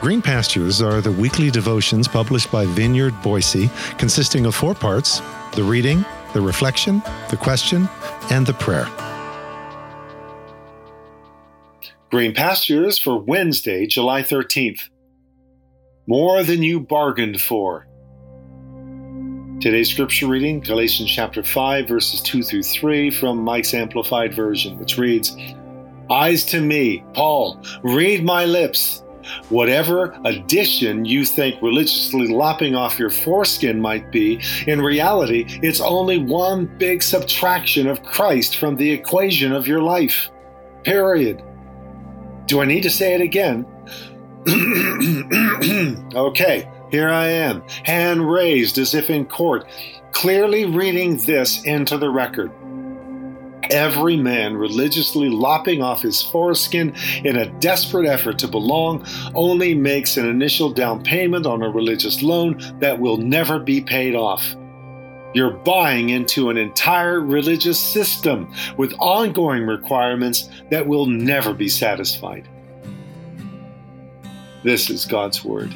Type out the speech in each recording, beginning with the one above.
Green Pastures are the weekly devotions published by Vineyard Boise, consisting of four parts the reading, the reflection, the question, and the prayer. Green Pastures for Wednesday, July 13th. More than you bargained for. Today's scripture reading, Galatians chapter 5, verses 2 through 3 from Mike's Amplified Version, which reads Eyes to me, Paul, read my lips Whatever addition you think religiously lopping off your foreskin might be, in reality, it's only one big subtraction of Christ from the equation of your life. Period. Do I need to say it again? okay, here I am, hand raised as if in court, clearly reading this into the record every man religiously lopping off his foreskin in a desperate effort to belong only makes an initial down payment on a religious loan that will never be paid off. You're buying into an entire religious system with ongoing requirements that will never be satisfied. This is God's Word.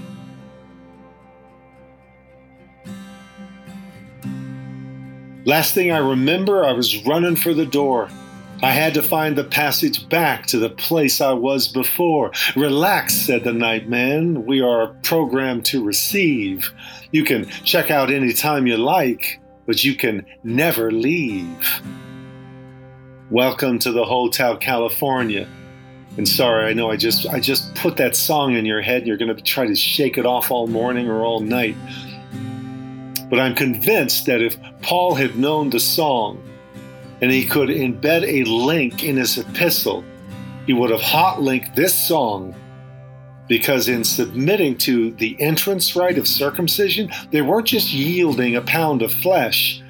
Last thing I remember, I was running for the door. I had to find the passage back to the place I was before. Relax, said the night man. We are programmed to receive. You can check out any time you like, but you can never leave. Welcome to the Hotel California. And sorry, I know I just I just put that song in your head and you're to try to shake it off all morning or all night. But I'm convinced that if Paul had known the song and he could embed a link in his epistle, he would have hot linked this song because in submitting to the entrance rite of circumcision, they weren't just yielding a pound of flesh.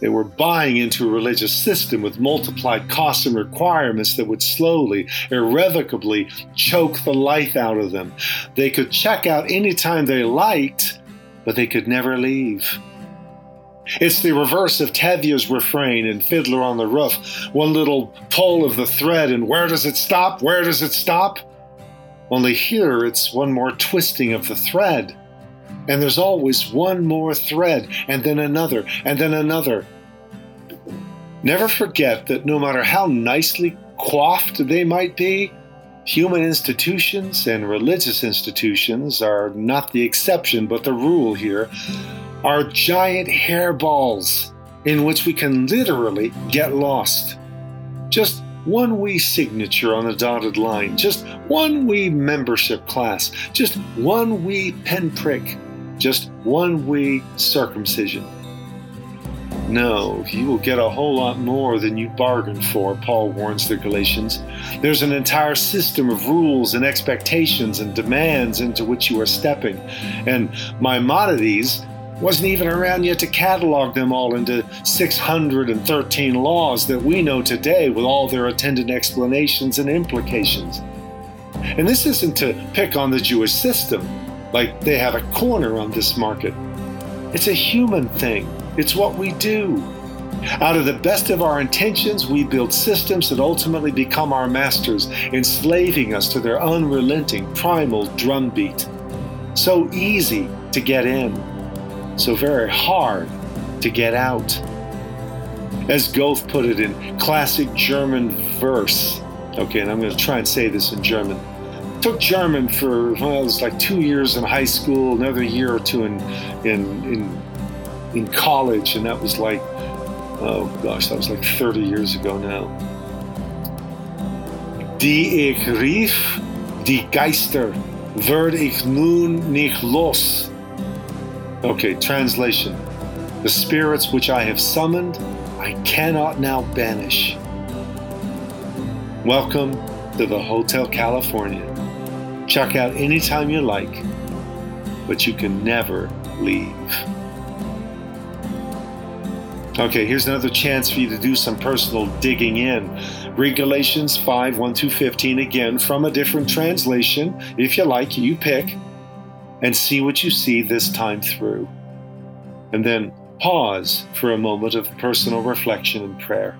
They were buying into a religious system with multiplied costs and requirements that would slowly, irrevocably choke the life out of them. They could check out anytime they liked, but they could never leave. It's the reverse of Tevye's refrain in Fiddler on the Roof. One little pull of the thread, and where does it stop? Where does it stop? Only here it's one more twisting of the thread. And there's always one more thread, and then another, and then another. Never forget that no matter how nicely coiffed they might be, Human institutions and religious institutions are not the exception but the rule here, are giant hairballs in which we can literally get lost. Just one wee signature on the dotted line, just one wee membership class, just one wee pinprick, just one wee circumcision. No, you will get a whole lot more than you bargained for, Paul warns the Galatians. There's an entire system of rules and expectations and demands into which you are stepping. And Maimonides wasn't even around yet to catalog them all into 613 laws that we know today with all their attendant explanations and implications. And this isn't to pick on the Jewish system, like they have a corner on this market. It's a human thing. It's what we do. Out of the best of our intentions, we build systems that ultimately become our masters, enslaving us to their unrelenting primal drumbeat. So easy to get in, so very hard to get out. As Goethe put it in classic German verse, okay, and I'm going to try and say this in German. Took German for well, it was like two years in high school, another year or two in in in in college, and that was like, oh gosh, that was like 30 years ago now. Die ich rief, die Geister, werd ich nun nicht los. Okay, translation. The spirits which I have summoned, I cannot now banish. Welcome to the Hotel California. Check out anytime you like, but you can never leave. Okay, here's another chance for you to do some personal digging in. Read Galatians 5 1 through 15 again from a different translation. If you like, you pick, and see what you see this time through. And then pause for a moment of personal reflection and prayer.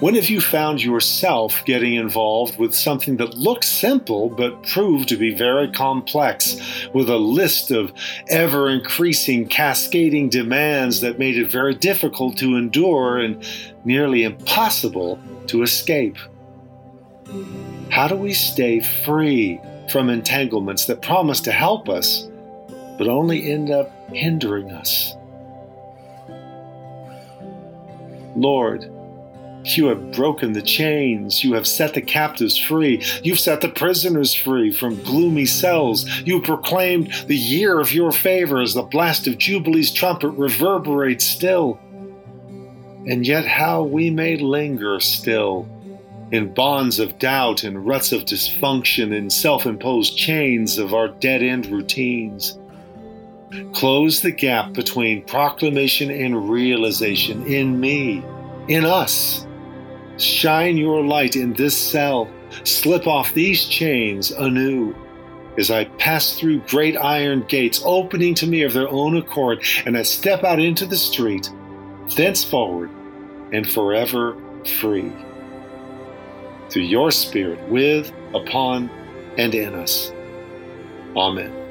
When have you found yourself getting involved with something that looked simple but proved to be very complex, with a list of ever increasing cascading demands that made it very difficult to endure and nearly impossible to escape? How do we stay free from entanglements that promise to help us, but only end up hindering us? Lord, you have broken the chains. You have set the captives free. You've set the prisoners free from gloomy cells. You proclaimed the year of your favor as the blast of Jubilee's trumpet reverberates still. And yet, how we may linger still in bonds of doubt and ruts of dysfunction and self imposed chains of our dead end routines. Close the gap between proclamation and realization in me, in us. Shine your light in this cell. Slip off these chains anew as I pass through great iron gates opening to me of their own accord, and I step out into the street, thenceforward and forever free. Through your Spirit, with, upon, and in us. Amen.